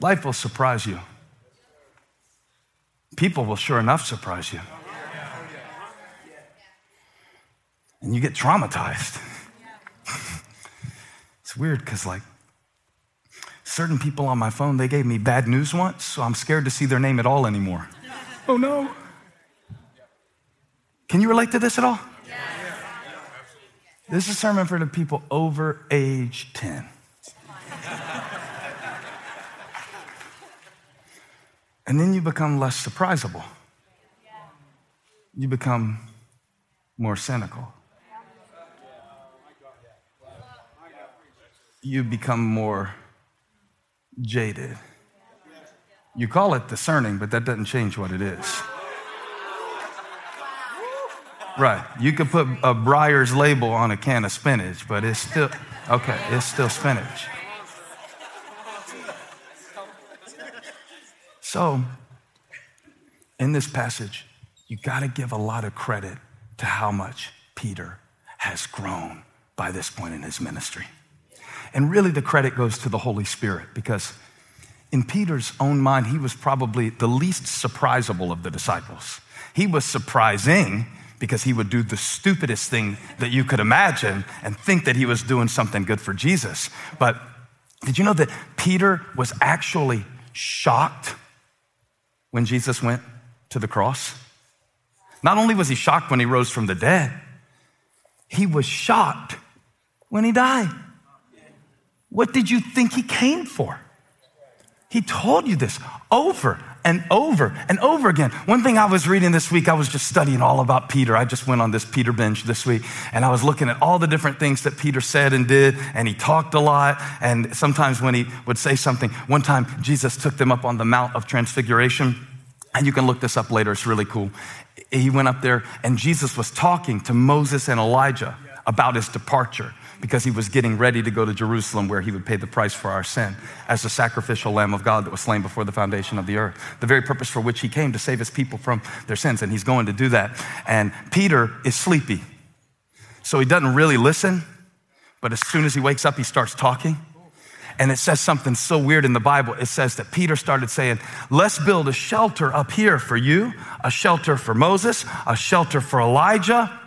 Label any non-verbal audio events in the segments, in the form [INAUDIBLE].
Life will surprise you. People will sure enough surprise you. And you get traumatized. [LAUGHS] it's weird because, like, certain people on my phone, they gave me bad news once, so I'm scared to see their name at all anymore. oh no. Can you relate to this at all? This is a sermon for the people over age 10. And then you become less surprisable. You become more cynical. You become more jaded. You call it discerning, but that doesn't change what it is. Right. You could put a Breyer's label on a can of spinach, but it's still, okay, it's still spinach. So, in this passage, you got to give a lot of credit to how much Peter has grown by this point in his ministry. And really, the credit goes to the Holy Spirit because in Peter's own mind, he was probably the least surprisable of the disciples. He was surprising because he would do the stupidest thing that you could imagine and think that he was doing something good for Jesus. But did you know that Peter was actually shocked when Jesus went to the cross? Not only was he shocked when he rose from the dead, he was shocked when he died. What did you think he came for? He told you this over and over and over again. One thing I was reading this week, I was just studying all about Peter. I just went on this Peter bench this week and I was looking at all the different things that Peter said and did, and he talked a lot. And sometimes when he would say something, one time Jesus took them up on the Mount of Transfiguration. And you can look this up later, it's really cool. He went up there and Jesus was talking to Moses and Elijah about his departure because he was getting ready to go to Jerusalem where he would pay the price for our sin as the sacrificial lamb of God that was slain before the foundation of the earth. The very purpose for which he came to save his people from their sins. And he's going to do that. And Peter is sleepy. So he doesn't really listen, but as soon as he wakes up, he starts talking. And it says something so weird in the Bible. It says that Peter started saying, Let's build a shelter up here for you, a shelter for Moses, a shelter for Elijah.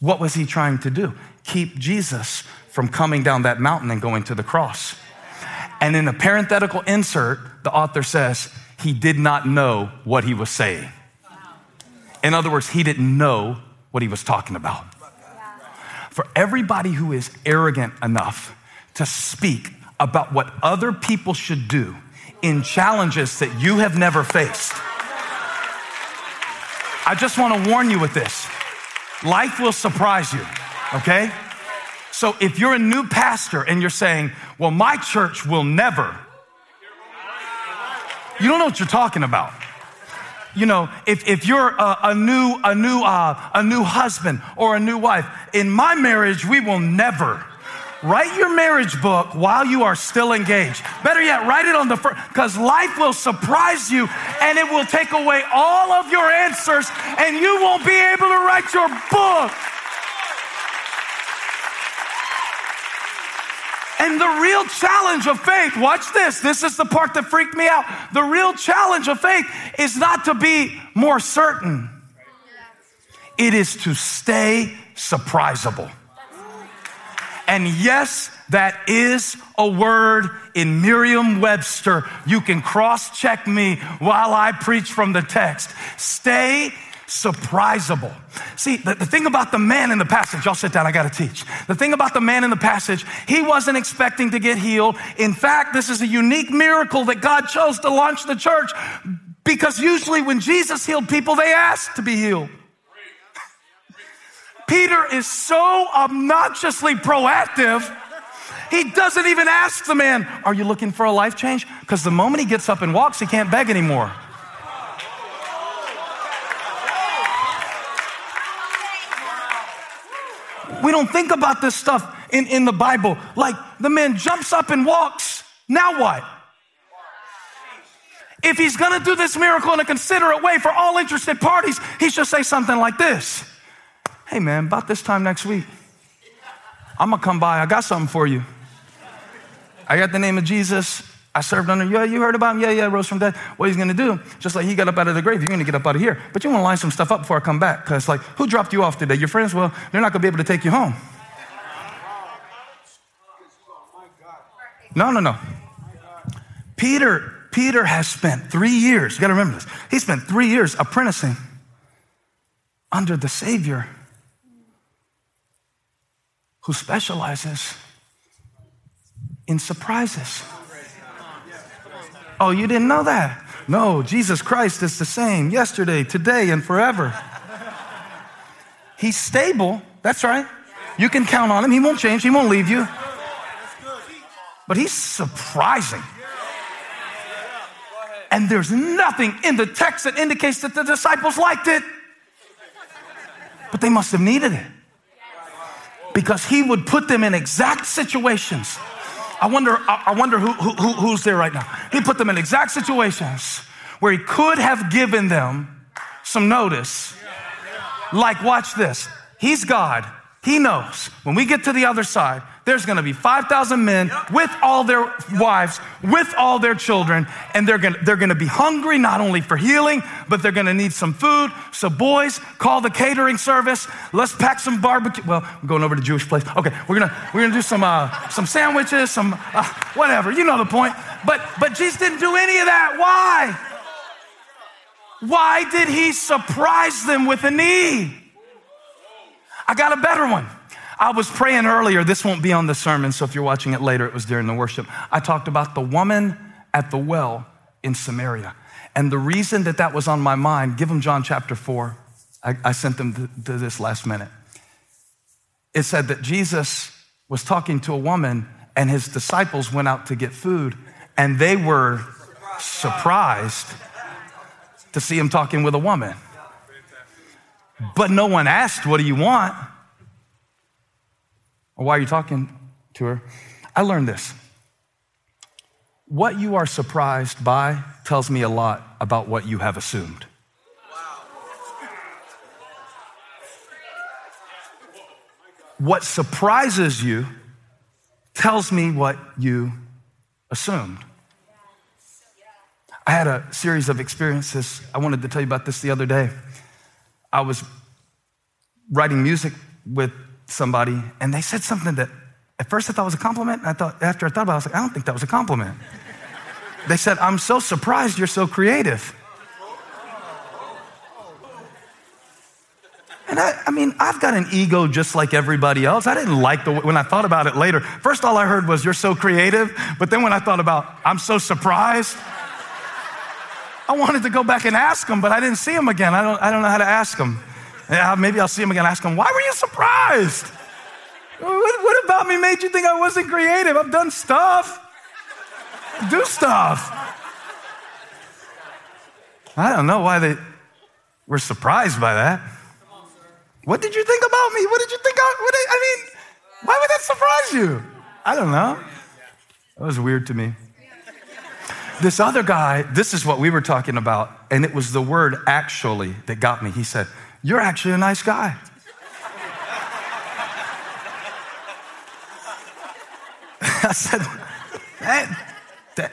What was he trying to do? Keep Jesus from coming down that mountain and going to the cross. And in a parenthetical insert, the author says, he did not know what he was saying. In other words, he didn't know what he was talking about. For everybody who is arrogant enough to speak about what other people should do in challenges that you have never faced, I just want to warn you with this. Life will surprise you, okay? So if you're a new pastor and you're saying, well, my church will never, you don't know what you're talking about. You know, if, if you're a, a new, a new, uh, a new husband or a new wife, in my marriage, we will never. Write your marriage book while you are still engaged. Better yet, write it on the first, because life will surprise you and it will take away all of your answers and you won't be able to write your book. And the real challenge of faith, watch this, this is the part that freaked me out. The real challenge of faith is not to be more certain, it is to stay surprisable. And yes, that is a word in Merriam Webster. You can cross check me while I preach from the text. Stay surprisable. See, the, the, thing about the man in the passage, y'all sit down, I gotta teach. The thing about the man in the passage, he wasn't expecting to get healed. In fact, this is a unique miracle that God chose to launch the church because usually when Jesus healed people, they asked to be healed. [LAUGHS] Peter is so obnoxiously proactive. He doesn't even ask the man, Are you looking for a life change? Because the moment he gets up and walks, he can't beg anymore. We don't think about this stuff in, in the Bible. Like the man jumps up and walks. Now what? If he's gonna do this miracle in a considerate way for all interested parties, he should say something like this Hey man, about this time next week, I'm gonna come by. I got something for you. I got the name of Jesus. I served under you. Yeah, you heard about him? Yeah, yeah, rose from death. What he's going to do, just like he got up out of the grave, you're going to get up out of here. But you want to line some stuff up before I come back. Because, like, who dropped you off today? Your friends? Well, they're not going to be able to take you home. No, no, no. Peter, Peter has spent three years, you got to remember this. He spent three years apprenticing under the Savior who specializes in surprises. Oh, you didn't know that? No, Jesus Christ is the same yesterday, today, and forever. He's stable. That's right. You can count on him. He won't change, he won't leave you. But he's surprising. And there's nothing in the text that indicates that the disciples liked it. But they must have needed it. Because he would put them in exact situations I wonder, I wonder who, who, who's there right now. He put them in exact situations where he could have given them some notice. Like, watch this. He's God. He knows when we get to the other side, there's going to be 5,000 men with all their wives, with all their children, and they're going to, they're going to be hungry not only for healing, but they're going to need some food. So, boys, call the catering service. Let's pack some barbecue. Well, I'm going over to Jewish place. Okay, we're going to we're gonna do some, uh, some sandwiches, some uh, whatever. You know the point. But, but Jesus didn't do any of that. Why? Why did he surprise them with a need? I got a better one. I was praying earlier, this won't be on the sermon, so if you're watching it later, it was during the worship. I talked about the woman at the well in Samaria. And the reason that that was on my mind, give them John chapter 4. I, I sent them to, to this last minute. It said that Jesus was talking to a woman, and his disciples went out to get food, and they were surprised to see him talking with a woman. But no one asked, What do you want? Or why are you talking to her? I learned this. What you are surprised by tells me a lot about what you have assumed. What surprises you tells me what you assumed. I had a series of experiences. I wanted to tell you about this the other day. I was writing music with somebody and they said something that at first I thought was a compliment. I thought, after I thought about it, I was like, I don't think that was a compliment. They said, I'm so surprised you're so creative. And I, I, mean, I've got an ego just like everybody else. I didn't like the when I thought about it later. First, all I heard was, You're so creative. But then when I thought about, I'm so surprised, I wanted to go back and ask him, but I didn't see him again. I don't, I don't know how to ask him. Yeah, maybe I'll see him again ask him, Why were you surprised? What, what about me made you think I wasn't creative? I've done stuff. Do stuff. I don't know why they were surprised by that. What did you think about me? What did you think? I, what did, I mean, why would that surprise you? I don't know. That was weird to me. This other guy, this is what we were talking about, and it was the word actually that got me. He said, You're actually a nice guy. [LAUGHS] I said, that, that.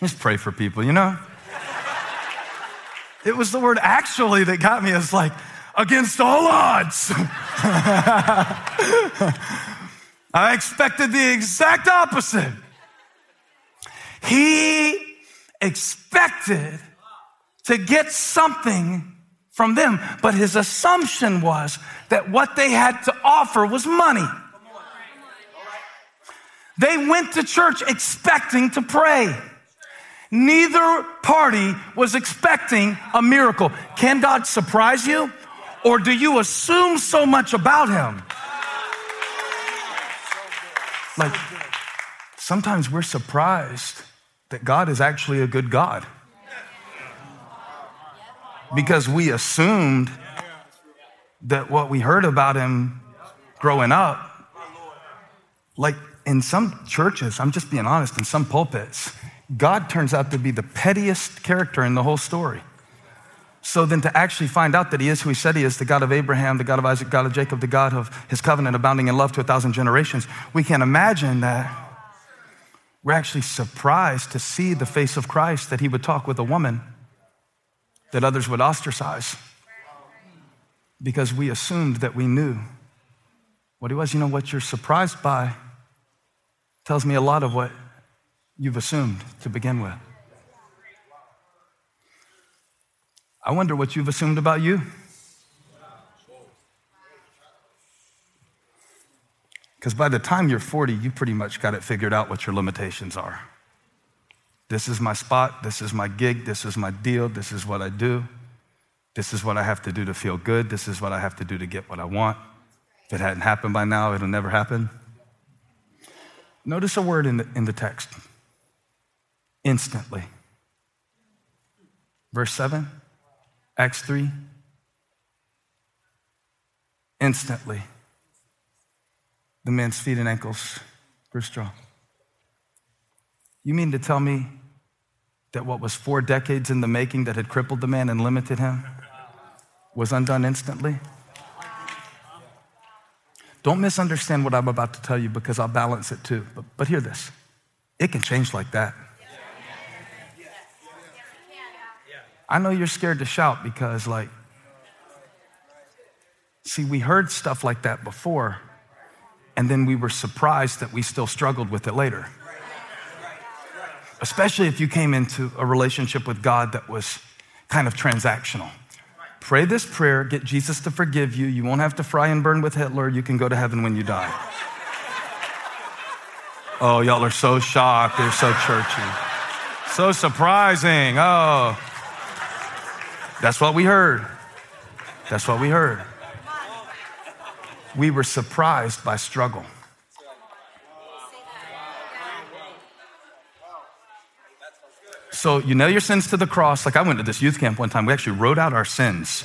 Just pray for people, you know? It was the word actually that got me. It's like, against all odds. [LAUGHS] I expected the exact opposite. He expected to get something from them, but his assumption was that what they had to offer was money. They went to church expecting to pray. Neither party was expecting a miracle. Can God surprise you? Or do you assume so much about Him? Like, sometimes we're surprised that God is actually a good God because we assumed that what we heard about Him growing up, like in some churches, I'm just being honest, in some pulpits, God turns out to be the pettiest character in the whole story. So then to actually find out that he is who he said he is, the God of Abraham, the God of Isaac, God of Jacob, the God of his covenant abounding in love to a thousand generations, we can't imagine that we're actually surprised to see the face of Christ that he would talk with a woman that others would ostracize because we assumed that we knew what he was. You know what you're surprised by tells me a lot of what you've assumed to begin with. I wonder what you've assumed about you. Because by the time you're 40, you pretty much got it figured out what your limitations are. This is my spot, this is my gig, this is my deal, this is what I do, this is what I have to do to feel good, this is what I have to do to get what I want. If it hadn't happened by now, it'll never happen. Notice a word in the, in the text instantly. Verse 7 Acts 3. Instantly, the man's feet and ankles grew strong. You mean to tell me that what was four decades in the making that had crippled the man and limited him was undone instantly? Don't misunderstand what I'm about to tell you because I'll balance it too. But, but hear this it can change like that. I know you're scared to shout because, like, see, we heard stuff like that before, and then we were surprised that we still struggled with it later. Especially if you came into a relationship with God that was kind of transactional. Pray this prayer, get Jesus to forgive you. You won't have to fry and burn with Hitler. You can go to heaven when you die. Oh, y'all are so shocked. They're so churchy. So surprising. Oh. That's what we heard. That's what we heard. We were surprised by struggle. So you nail your sins to the cross. Like I went to this youth camp one time. We actually wrote out our sins,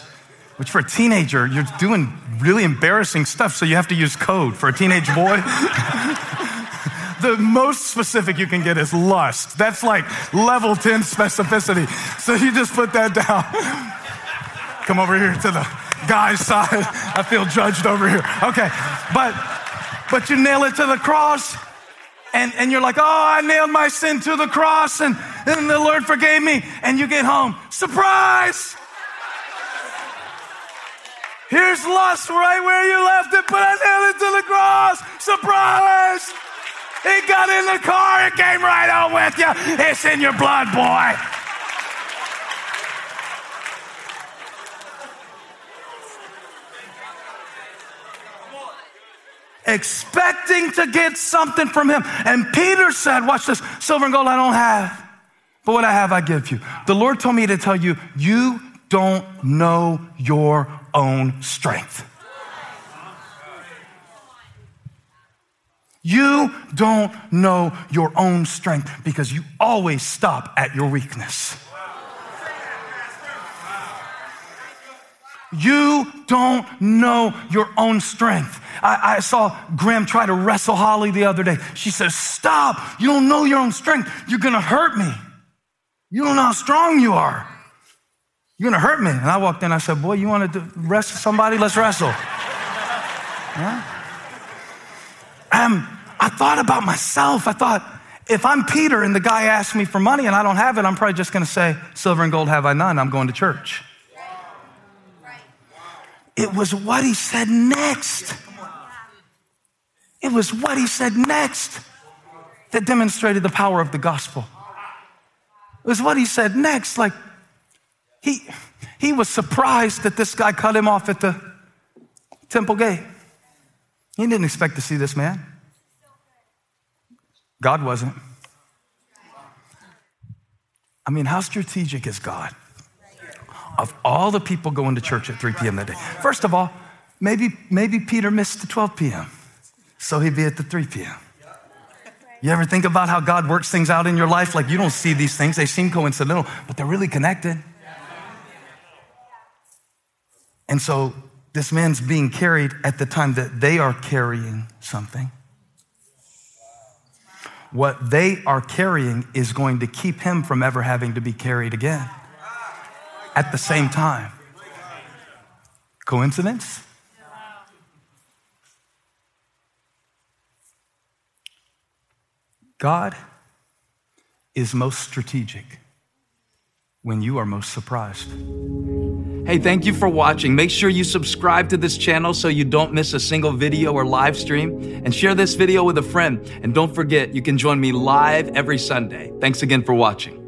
which for a teenager, you're doing really embarrassing stuff. So you have to use code for a teenage boy. [LAUGHS] the most specific you can get is lust. That's like level 10 specificity. So you just put that down. [LAUGHS] Come over here to the guy's side. I feel judged over here. Okay. But but you nail it to the cross and, and you're like, oh, I nailed my sin to the cross and, and the Lord forgave me. And you get home. Surprise! Here's lust right where you left it, but I nailed it to the cross. Surprise! It got in the car. It came right out with you. It's in your blood, boy. Expecting to get something from him. And Peter said, Watch this silver and gold I don't have, but what I have I give you. The Lord told me to tell you, you don't know your own strength. You don't know your own strength because you always stop at your weakness. You don't know your own strength. I, I, saw Graham try to wrestle Holly the other day. She says, Stop. You don't know your own strength. You're going to hurt me. You don't know how strong you are. You're to hurt me. And I walked in. I said, Boy, you want to wrestle somebody? Let's wrestle. Yeah? Um, I thought about myself. I thought, if I'm Peter and the guy asks me for money and I don't have it, I'm probably just going to say, Silver and gold have I none. I'm going to church. It was what he said next. It was what he said next that demonstrated the power of the gospel. It was what he said next. Like, he, he was surprised that this guy cut him off at the temple gate. He didn't expect to see this man. God wasn't. I mean, how strategic is God? Of all the people going to church at 3 p.m. that day. First of all, maybe, maybe Peter missed the 12 p.m., so he'd be at the 3 p.m. You ever think about how God works things out in your life? Like you don't see these things, they seem coincidental, but they're really connected. And so this man's being carried at the time that they are carrying something what they are carrying is going to keep him from ever having to be carried again. at the same time. Coincidence? God is most strategic when you are most surprised. Hey, thank you for watching. Make sure you subscribe to this channel so you don't miss a single video or live stream. And share this video with a friend. And don't forget, you can join me live every Sunday. Thanks again for watching.